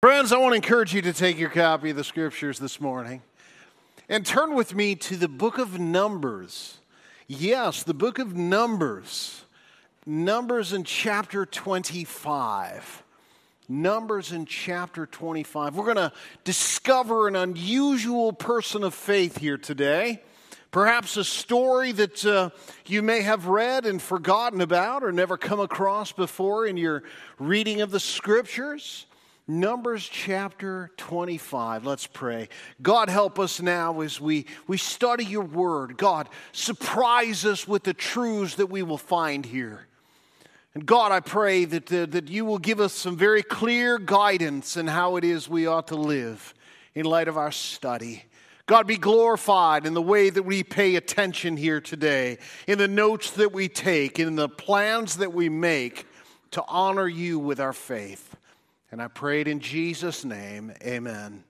Friends, I want to encourage you to take your copy of the scriptures this morning and turn with me to the book of Numbers. Yes, the book of Numbers. Numbers in chapter 25. Numbers in chapter 25. We're going to discover an unusual person of faith here today. Perhaps a story that uh, you may have read and forgotten about or never come across before in your reading of the scriptures. Numbers chapter 25. Let's pray. God, help us now as we, we study your word. God, surprise us with the truths that we will find here. And God, I pray that, uh, that you will give us some very clear guidance in how it is we ought to live in light of our study. God, be glorified in the way that we pay attention here today, in the notes that we take, in the plans that we make to honor you with our faith. And I prayed in Jesus' name, amen.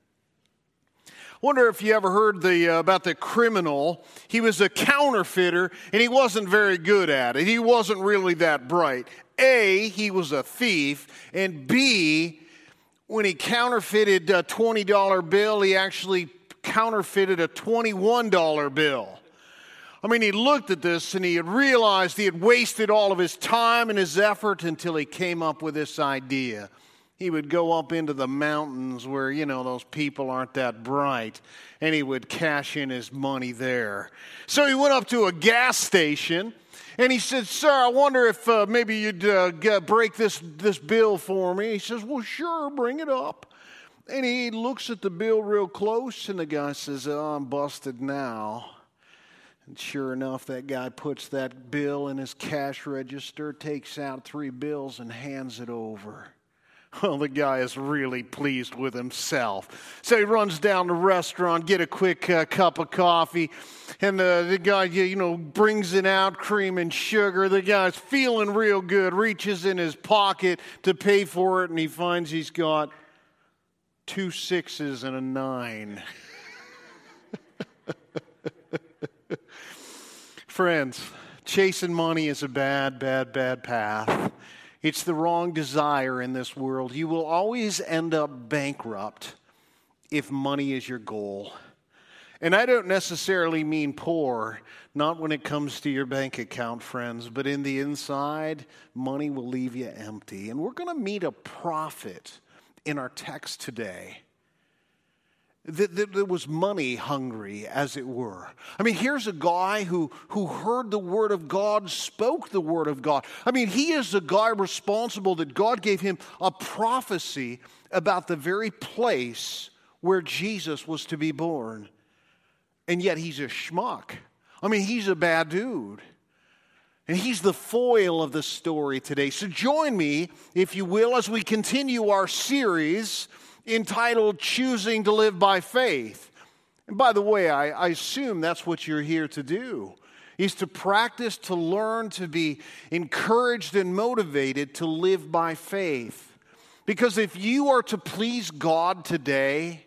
Wonder if you ever heard the, uh, about the criminal. He was a counterfeiter and he wasn't very good at it. He wasn't really that bright. A, he was a thief, and B, when he counterfeited a $20 bill, he actually counterfeited a $21 bill. I mean, he looked at this and he had realized he had wasted all of his time and his effort until he came up with this idea he would go up into the mountains where, you know, those people aren't that bright, and he would cash in his money there. So he went up to a gas station and he said, Sir, I wonder if uh, maybe you'd uh, get, break this, this bill for me. He says, Well, sure, bring it up. And he looks at the bill real close, and the guy says, Oh, I'm busted now. And sure enough, that guy puts that bill in his cash register, takes out three bills, and hands it over. Well, the guy is really pleased with himself. So he runs down the restaurant, get a quick uh, cup of coffee, and uh, the guy, you know, brings it out, cream and sugar. The guy's feeling real good, reaches in his pocket to pay for it, and he finds he's got two sixes and a nine. Friends, chasing money is a bad, bad, bad path. It's the wrong desire in this world. You will always end up bankrupt if money is your goal. And I don't necessarily mean poor, not when it comes to your bank account, friends, but in the inside, money will leave you empty. And we're going to meet a prophet in our text today that, that, was money hungry, as it were. I mean, here's a guy who, who heard the word of God, spoke the word of God. I mean, he is the guy responsible that God gave him a prophecy about the very place where Jesus was to be born. And yet he's a schmuck. I mean, he's a bad dude. And he's the foil of the story today. So join me, if you will, as we continue our series entitled Choosing to Live by Faith. And by the way, I, I, assume that's what you're here to do. Is to practice, to learn, to be encouraged and motivated to live by faith. Because if you are to please God today,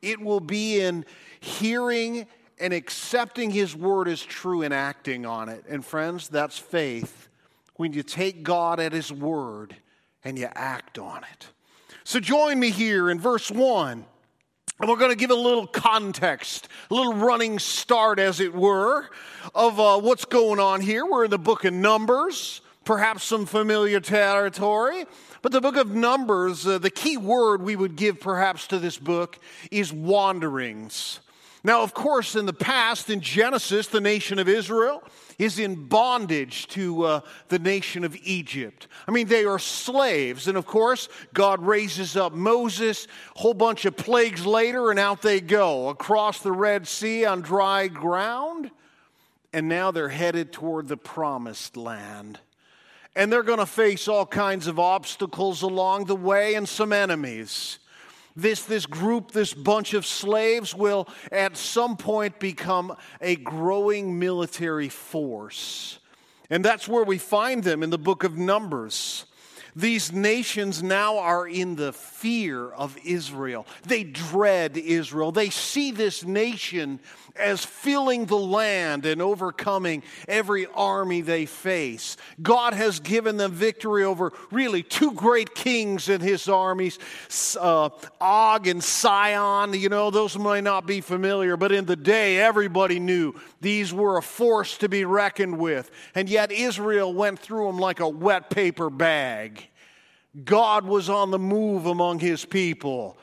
it will be in hearing and accepting His word as true and acting on it. And friends, that's faith. When you take God at His word and you act on it. So join me here in verse 1. And we're going to give a little context, a little running start, as it were, of uh, what's going on here. We're in the book of Numbers, perhaps some familiar territory. But the book of Numbers, uh, the key word we would give perhaps to this book is wanderings. Now, of course, in the past, in Genesis, the nation of Israel is in bondage to uh, the nation of Egypt. I mean, they are slaves. And of course, God raises up Moses, a whole bunch of plagues later, and out they go across the Red Sea on dry ground. And now they're headed toward the promised land. And they're going to face all kinds of obstacles along the way and some enemies this, this group, this bunch of slaves will at some point become a growing military force. And that's where we find them in the book of Numbers. These nations now are in the fear of Israel. They dread Israel. They see this nation as filling the land and overcoming every army they face. God has given them victory over really two great kings in his armies, uh, Og and Sihon. You know, those might not be familiar, but in the day, everybody knew these were a force to be reckoned with. And yet, Israel went through them like a wet paper bag. God was on the move among his people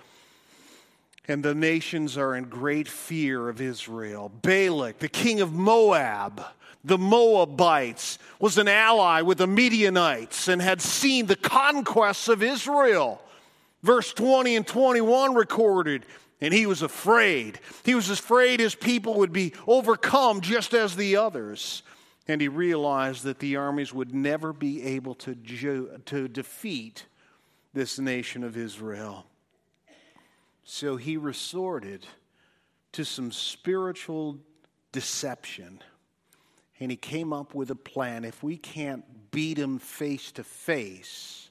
and the nations are in great fear of Israel. Balak, the king of Moab, the Moabites, was an ally with the Midianites and had seen the conquests of Israel. Verse 20 and 21 recorded, and he was afraid. He was afraid his people would be overcome just as the others. And he realized that the armies would never be able to, to defeat this nation of Israel. So he resorted to some spiritual deception. And he came up with a plan. If we can't beat them face to face,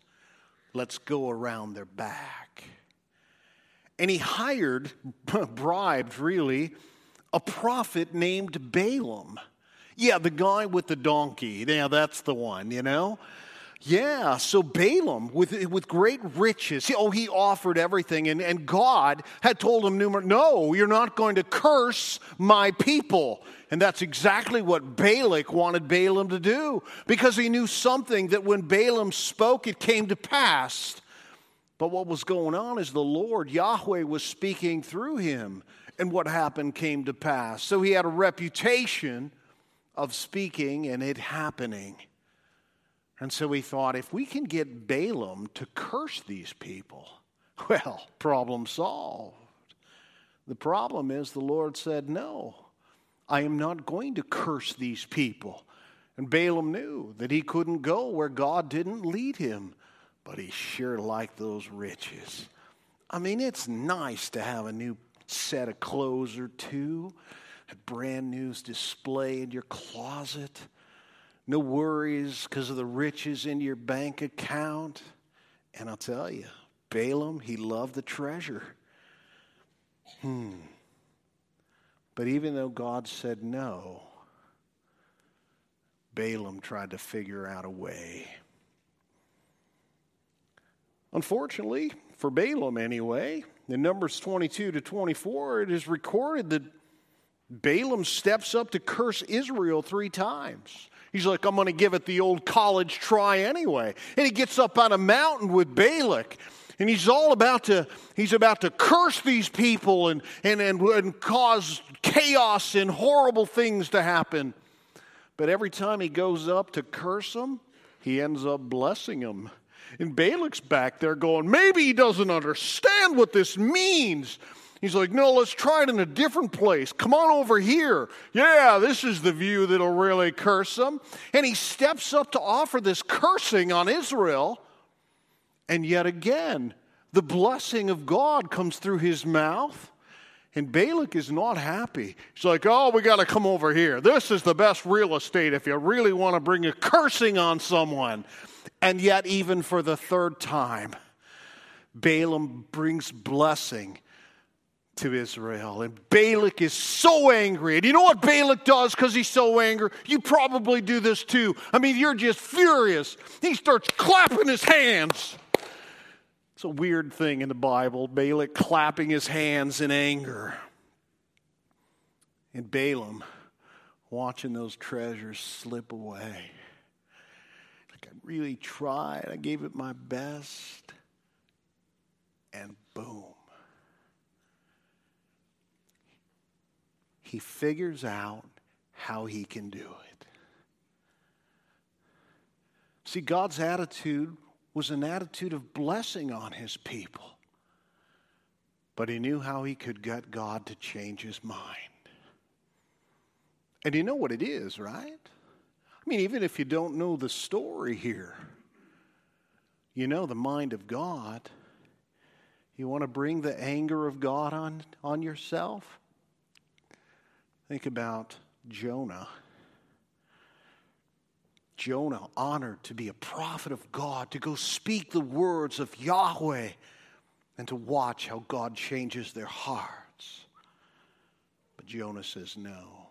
let's go around their back. And he hired, bribed really, a prophet named Balaam. Yeah, the guy with the donkey. Yeah, that's the one, you know? Yeah, so Balaam, with, with great riches, oh, he offered everything, and, and God had told him, numerous, No, you're not going to curse my people. And that's exactly what Balak wanted Balaam to do, because he knew something that when Balaam spoke, it came to pass. But what was going on is the Lord, Yahweh, was speaking through him, and what happened came to pass. So he had a reputation of speaking and it happening. And so we thought if we can get Balaam to curse these people, well, problem solved. The problem is the Lord said, No, I am not going to curse these people. And Balaam knew that he couldn't go where God didn't lead him, but he sure liked those riches. I mean, it's nice to have a new set of clothes or two, a brand new display in your closet no worries because of the riches in your bank account. And I'll tell you, Balaam, he loved the treasure. Hmm. But even though God said no, Balaam tried to figure out a way. Unfortunately, for Balaam anyway, in Numbers 22 to 24, it is recorded that Balaam steps up to curse Israel three times. He's like, I'm going to give it the old college try anyway. And he gets up on a mountain with Balak. And he's all about to, he's about to curse these people and, and, and, and cause chaos and horrible things to happen. But every time he goes up to curse them, he ends up blessing them. And Balak's back there going, maybe he doesn't understand what this means. He's like, no, let's try it in a different place. Come on over here. Yeah, this is the view that'll really curse them. And he steps up to offer this cursing on Israel. And yet again, the blessing of God comes through his mouth. And Balak is not happy. He's like, oh, we got to come over here. This is the best real estate if you really want to bring a cursing on someone. And yet, even for the third time, Balaam brings blessing to Israel. And Balak is so angry. And you know what Balak does because he's so angry? You probably do this too. I mean, you're just furious. He starts clapping his hands. It's a weird thing in the Bible. Balak clapping his hands in anger. And Balaam watching those treasures slip away. Like I really tried, I gave it my best, and boom. He figures out how he can do it. See, God's attitude was an attitude of blessing on his people, but he knew how he could get God to change his mind. And you know what it is, right? I mean, even if you don't know the story here, you know the mind of God. You want to bring the anger of God on, on yourself? Think about Jonah. Jonah honored to be a prophet of God, to go speak the words of Yahweh, and to watch how God changes their hearts. But Jonah says no.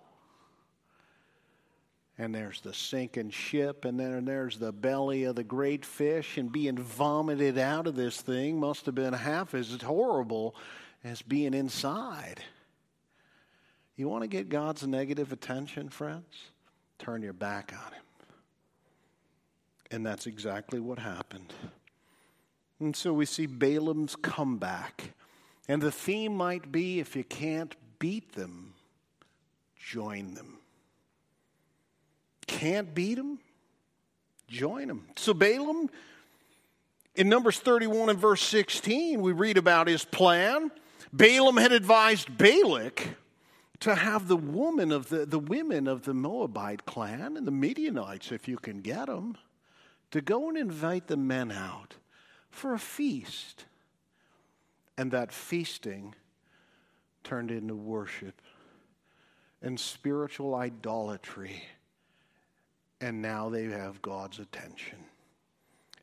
And there's the sinking ship, and then there's the belly of the great fish, and being vomited out of this thing must have been half as horrible as being inside. You want to get God's negative attention, friends? Turn your back on Him. And that's exactly what happened. And so we see Balaam's comeback. And the theme might be if you can't beat them, join them. Can't beat them? Join them. So Balaam, in Numbers 31 and verse 16, we read about his plan. Balaam had advised Balak to have the woman of the, the women of the Moabite clan and the Midianites, if you can get them, to go and invite the men out for a feast. And that feasting turned into worship and spiritual idolatry. And now they have God's attention.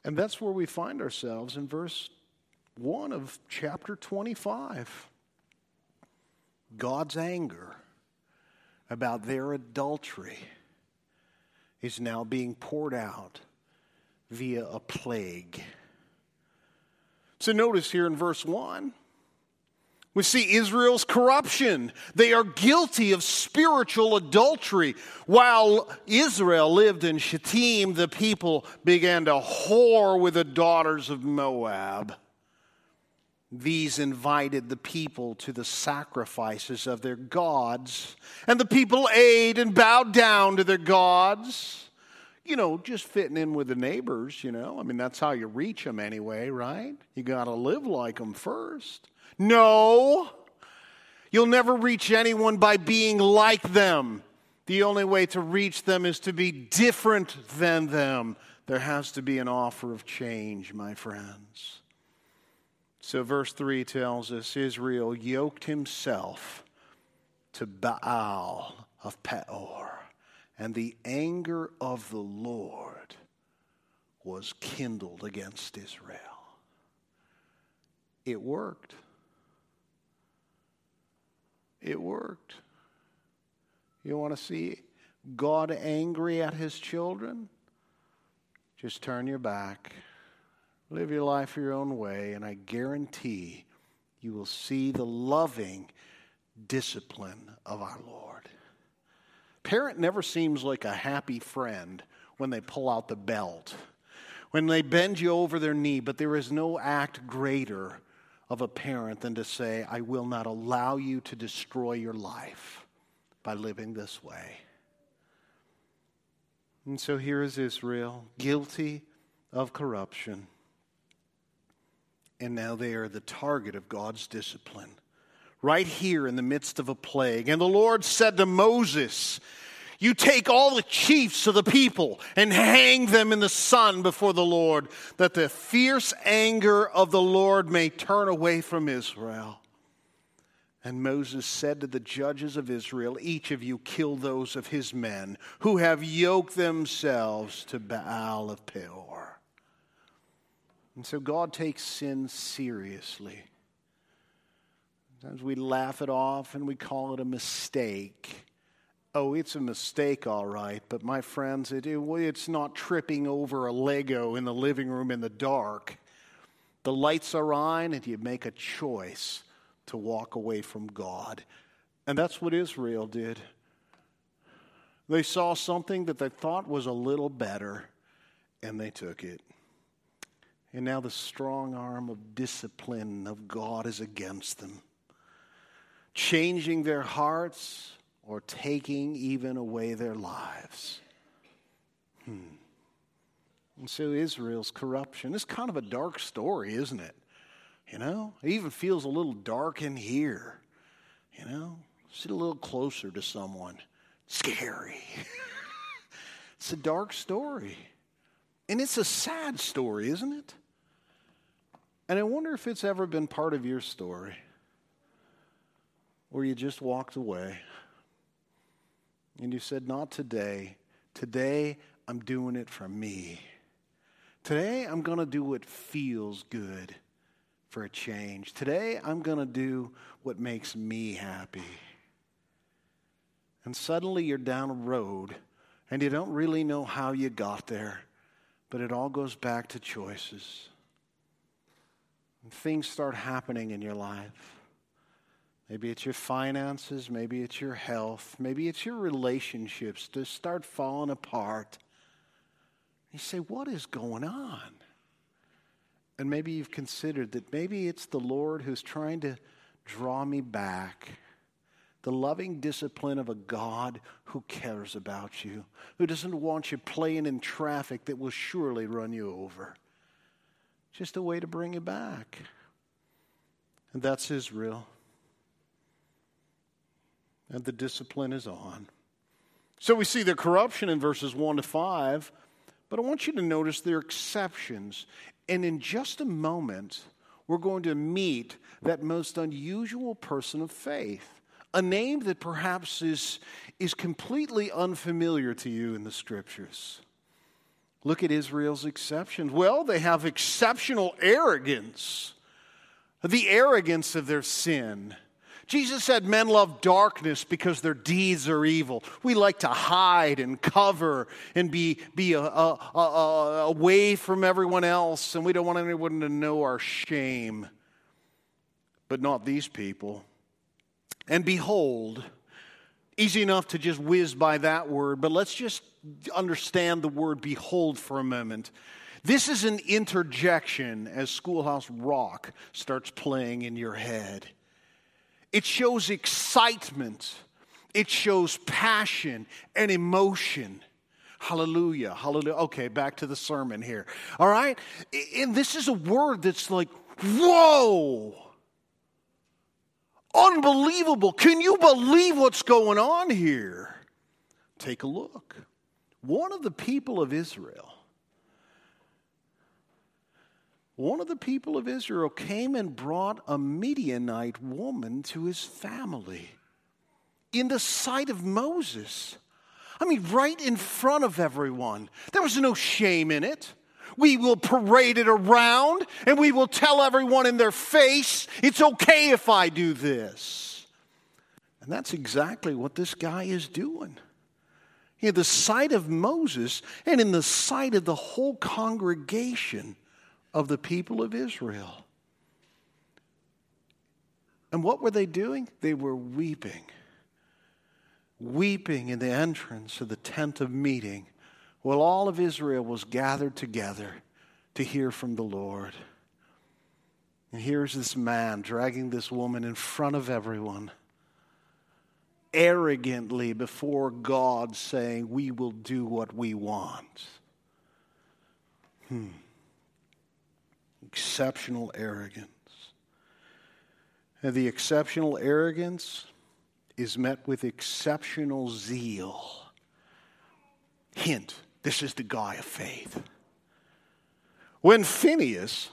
And that's where we find ourselves in verse 1 of chapter 25. God's anger about their adultery is now being poured out via a plague. So notice here in verse 1, we see Israel's corruption. They are guilty of spiritual adultery. While Israel lived in Shittim, the people began to whore with the daughters of Moab. These invited the people to the sacrifices of their gods, and the people ate and bowed down to their gods. You know, just fitting in with the neighbors, you know. I mean, that's how you reach them anyway, right? You got to live like them first. No, you'll never reach anyone by being like them. The only way to reach them is to be different than them. There has to be an offer of change, my friends. So, verse 3 tells us Israel yoked himself to Baal of Peor, and the anger of the Lord was kindled against Israel. It worked. It worked. You want to see God angry at his children? Just turn your back Live your life your own way, and I guarantee you will see the loving discipline of our Lord. Parent never seems like a happy friend when they pull out the belt, when they bend you over their knee, but there is no act greater of a parent than to say, I will not allow you to destroy your life by living this way. And so here is Israel, guilty of corruption and now they are the target of God's discipline. Right here in the midst of a plague. And the Lord said to Moses, You take all the chiefs of the people and hang them in the sun before the Lord, that the fierce anger of the Lord may turn away from Israel. And Moses said to the judges of Israel, Each of you kill those of his men who have yoked themselves to Baal of Peor. And so God takes sin seriously. Sometimes we laugh it off and we call it a mistake. Oh, it's a mistake, all right, but my friends, it, it, it's not tripping over a Lego in the living room in the dark. The lights are on, and you make a choice to walk away from God. And that's what Israel did. They saw something that they thought was a little better, and they took it. And now the strong arm of discipline of God is against them, changing their hearts or taking even away their lives. Hmm. And so Israel's corruption is kind of a dark story, isn't it? You know, it even feels a little dark in here. You know, sit a little closer to someone. Scary. it's a dark story. And it's a sad story, isn't it? And I wonder if it's ever been part of your story where you just walked away and you said, Not today. Today, I'm doing it for me. Today, I'm going to do what feels good for a change. Today, I'm going to do what makes me happy. And suddenly, you're down a road and you don't really know how you got there, but it all goes back to choices. And things start happening in your life. Maybe it's your finances, maybe it's your health, maybe it's your relationships to start falling apart. You say, What is going on? And maybe you've considered that maybe it's the Lord who's trying to draw me back. The loving discipline of a God who cares about you, who doesn't want you playing in traffic that will surely run you over. Just a way to bring you back. And that's Israel. And the discipline is on. So we see the corruption in verses 1 to 5 but I want you to notice there are exceptions. And in just a moment, we're going to meet that most unusual person of faith, a name that perhaps is, is completely unfamiliar to you in the scriptures. Look at Israel's exceptions. Well, they have exceptional arrogance, the arrogance of their sin. Jesus said men love darkness because their deeds are evil. We like to hide and cover and be, be a, a, a, away from everyone else, and we don't want anyone to know our shame. But not these people. And behold, easy enough to just whiz by that word, but let's just understand the word behold for a moment. This is an interjection as Schoolhouse Rock starts playing in your head. It shows excitement, it shows passion and emotion. Hallelujah. Hallelujah. Okay, back to the sermon here. All right? And this is a word that's like, whoa! Unbelievable. Can you believe what's going on here? Take a look. One of the people of Israel one of the people of Israel came and brought a Midianite woman to his family in the sight of Moses. I mean, right in front of everyone. There was no shame in it. We will parade it around and we will tell everyone in their face, it's okay if I do this. And that's exactly what this guy is doing. In the sight of Moses and in the sight of the whole congregation of the people of Israel. And what were they doing? They were weeping. Weeping in the entrance of the tent of meeting while all of Israel was gathered together to hear from the Lord. And here's this man dragging this woman in front of everyone, arrogantly before God, saying, We will do what we want. Hmm exceptional arrogance. And the exceptional arrogance is met with exceptional zeal. Hint this is the guy of faith. When Phineas,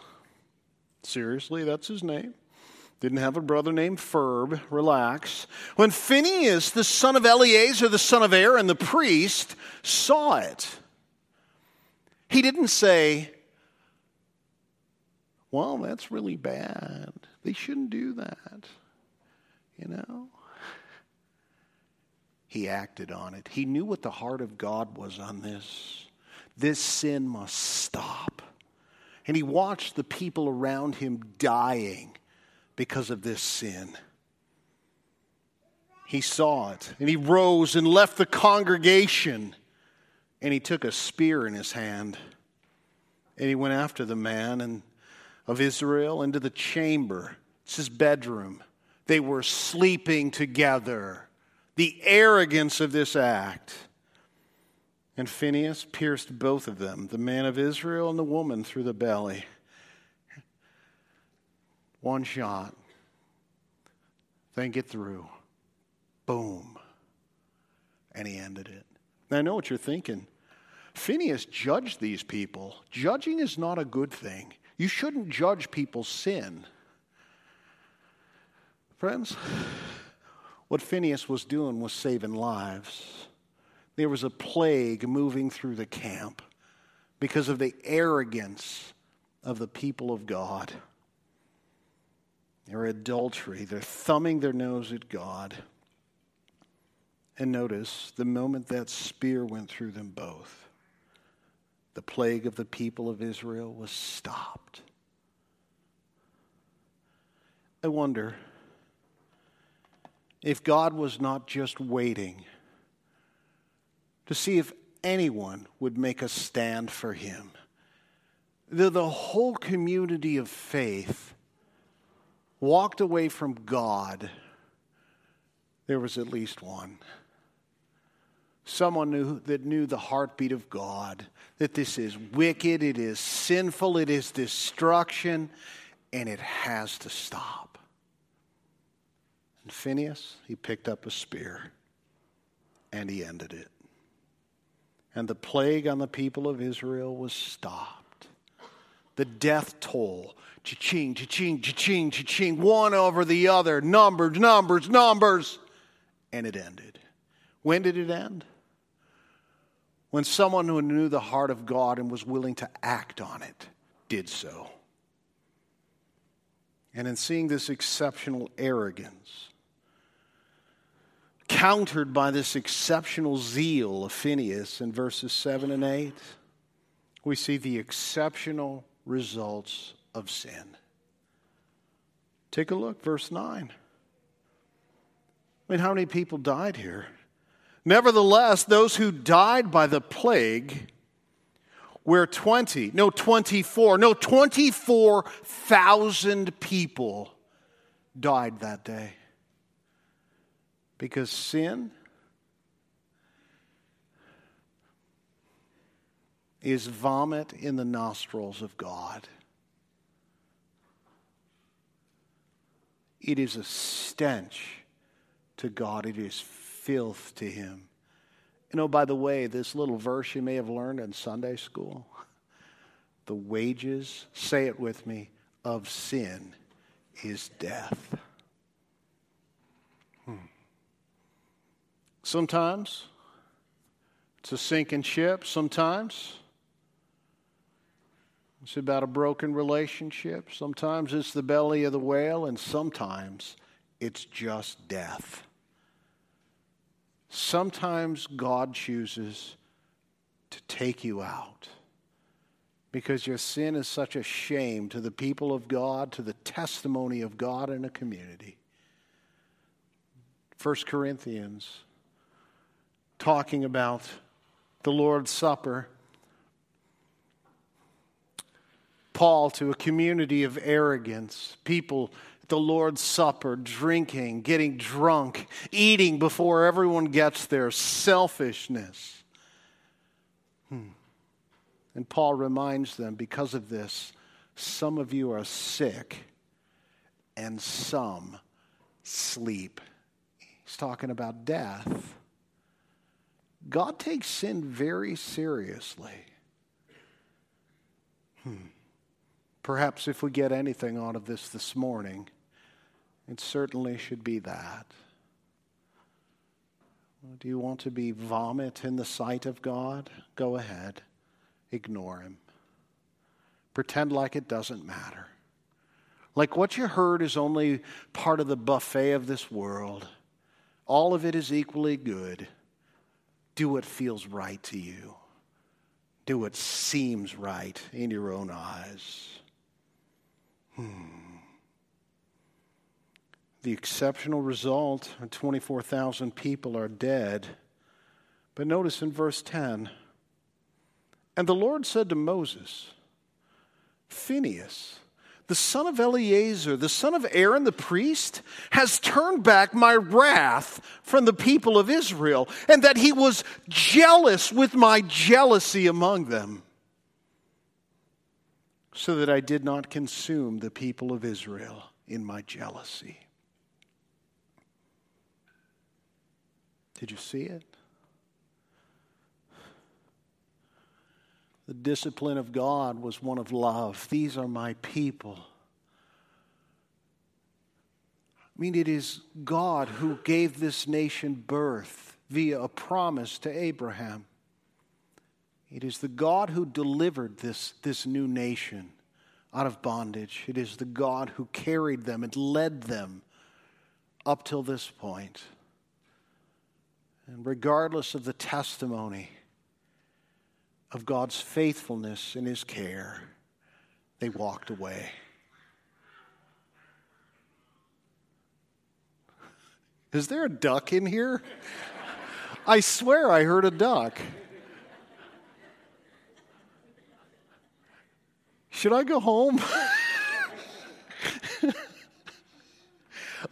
seriously, that's his name, didn't have a brother named Ferb, relax. When Phineas, the son of Eleazar, the son of Aaron, the priest, saw it, he didn't say, well, that's really bad. They shouldn't do that. You know? He acted on it. He knew what the heart of God was on this. This sin must stop. And he watched the people around him dying because of this sin. He saw it and he rose and left the congregation and he took a spear in his hand and he went after the man and of Israel into the chamber. It's his bedroom. They were sleeping together. The arrogance of this act. And Phineas pierced both of them, the man of Israel and the woman, through the belly. One shot. Think it through. Boom. And he ended it. Now, I know what you're thinking. Phineas judged these people. Judging is not a good thing. You shouldn't judge people's sin. Friends, what Phineas was doing was saving lives. there was a plague moving through the camp because of the arrogance of the people of God. Their adultery, they're thumbing their nose at God. And notice the moment that spear went through them both, the plague of the people of Israel was stopped. I wonder if God was not just waiting to see if anyone would make a stand for him. The, the whole community of faith walked away from God. There was at least one. Someone knew, that knew the heartbeat of God, that this is wicked, it is sinful, it is destruction, and it has to stop. And Phineas, he picked up a spear and he ended it. And the plague on the people of Israel was stopped. The death toll, cha-ching, cha-ching, cha-ching, cha-ching, one over the other, numbers, numbers, numbers, and it ended. When did it end? When someone who knew the heart of God and was willing to act on it did so. And in seeing this exceptional arrogance, countered by this exceptional zeal of Phineas in verses 7 and 8, we see the exceptional results of sin. Take a look, verse 9. I mean, how many people died here? Nevertheless, those who died by the plague were 20, no, 24, no, 24,000 people died that day. Because sin is vomit in the nostrils of God. It is a stench to God, it is filth to Him. You know, by the way, this little verse you may have learned in Sunday school the wages, say it with me, of sin is death. Hmm. Sometimes it's a sinking ship. Sometimes it's about a broken relationship. Sometimes it's the belly of the whale, and sometimes it's just death. Sometimes God chooses to take you out because your sin is such a shame to the people of God, to the testimony of God in a community. 1 Corinthians talking about the Lord's Supper. Paul to a community of arrogance, people at the Lord's Supper, drinking, getting drunk, eating before everyone gets there, selfishness. Hmm. And Paul reminds them because of this, some of you are sick and some sleep. He's talking about death. God takes sin very seriously. Hmm. Perhaps if we get anything out of this this morning, it certainly should be that. Do you want to be vomit in the sight of God? Go ahead. Ignore him. Pretend like it doesn't matter. Like what you heard is only part of the buffet of this world. All of it is equally good do what feels right to you, do what seems right in your own eyes. Hmm. The exceptional result 24,000 people are dead. But notice in verse 10 And the Lord said to Moses, Phineas, the son of Eleazar, the son of Aaron the priest, has turned back my wrath from the people of Israel, and that he was jealous with my jealousy among them, so that I did not consume the people of Israel in my jealousy. Did you see it? The discipline of God was one of love. These are my people. I mean, it is God who gave this nation birth. via a promise to Abraham. It is the God who delivered this, this new nation out of bondage. It is the God who carried them and led them up till this point. And regardless of the testimony of God's faithfulness and his care, they walked away. Is there a duck in here? I swear I heard a duck. Should I go home?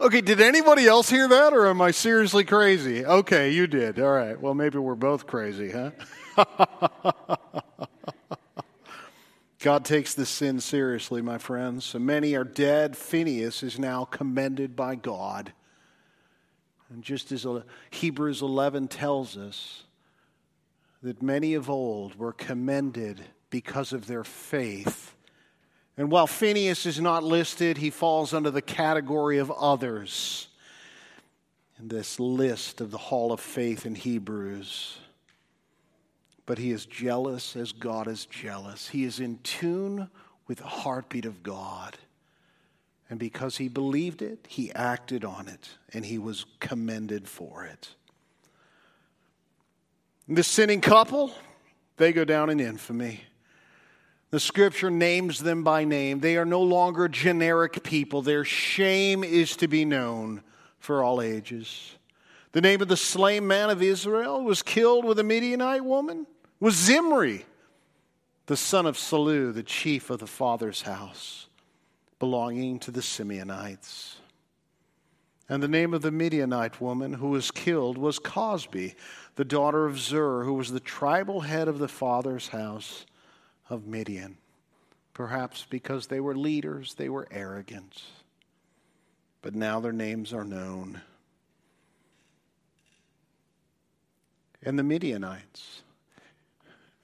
okay, did anybody else hear that, or am I seriously crazy? Okay, you did. All right. Well, maybe we're both crazy, huh? God takes this sin seriously, my friends. So many are dead. Phineas is now commended by God. And just as uh, Hebrews 11 tells us that many of old were commended because of their faith. And while Phineas is not listed, he falls under the category of others in this list of the Hall of Faith in Hebrews. But he is jealous as God is jealous. He is in tune with the heartbeat of God. And because he believed it, he acted on it, and he was commended for it. The sinning couple, they go down in infamy. The scripture names them by name. They are no longer generic people. Their shame is to be known for all ages. The name of the slain man of Israel who was killed with a Midianite woman was Zimri, the son of Salu, the chief of the father's house belonging to the Simeonites. And the name of the Midianite woman who was killed was Cosbi, the daughter of Zur, who was the tribal head of the father's house of Midian. Perhaps because they were leaders, they were arrogant. But now their names are known. And the Midianites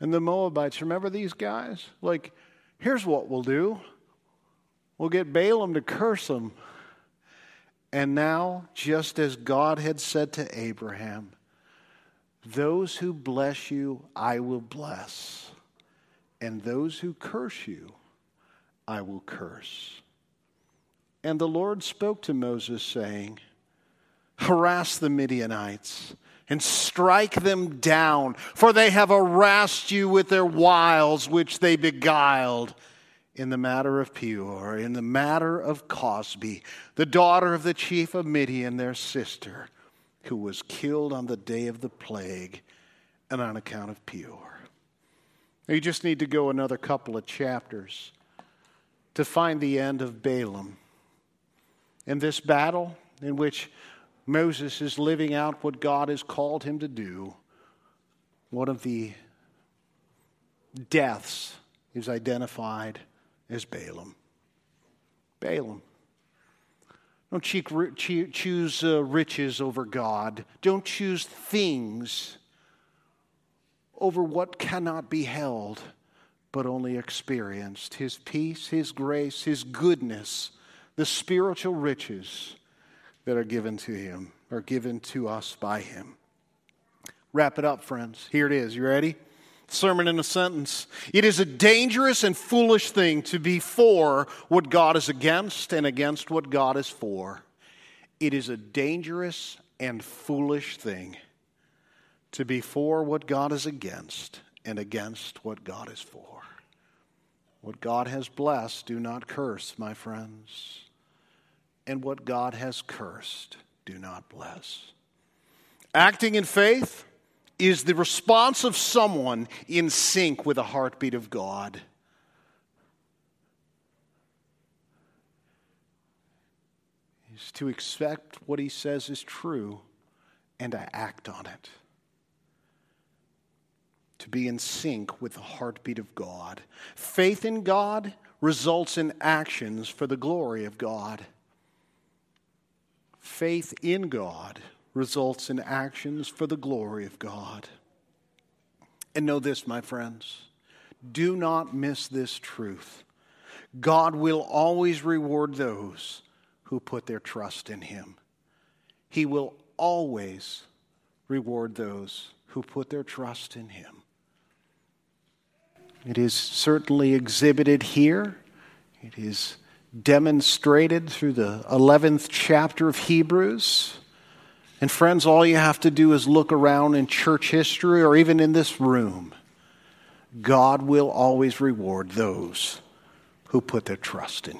and the Moabites, remember these guys? Like, here's what we'll do We'll get Balaam to curse them. And now, just as God had said to Abraham, those who bless you, I will bless, and those who curse you, I will curse. And the Lord spoke to Moses, saying, Harass the Midianites and strike them down, for they have harassed you with their wiles which they beguiled in the matter of Peor, in the matter of Cosbi, the daughter of the chief of Midian, their sister, who was killed on the day of the plague and on account of Peor. You just need to go another couple of chapters to find the end of Balaam. In this battle, in which Moses is living out what God has called him to do, one of the deaths is identified as Balaam. Balaam. Don't choose uh, riches over God. Don't choose things over what cannot be held, but only experienced. His peace, His grace, His goodness, the spiritual riches that are given to Him, are given to us by Him. Wrap it up, friends. Here it is. You ready? Sermon in a sentence. It is a dangerous and foolish thing to be for what God is against and against what God is for. It is a dangerous and foolish thing to be for what God is against and against what God is for. What God has blessed, do not curse, my friends. And what God has cursed, do not bless. Acting in faith, is the response of someone in sync with the heartbeat of God. Is to expect what he says is true and to act on it. To be in sync with the heartbeat of God. Faith in God results in actions for the glory of God. Faith in God results in actions for the glory of God. And know this, my friends do not miss this truth. God will always reward those who put their trust in Him. He will always reward those who put their trust in him. It is certainly exhibited here. It is demonstrated through the 11th chapter of Hebrews. And, friends, all you have to do is look around in church history or even in this room. God will always reward those who put their trust in Him.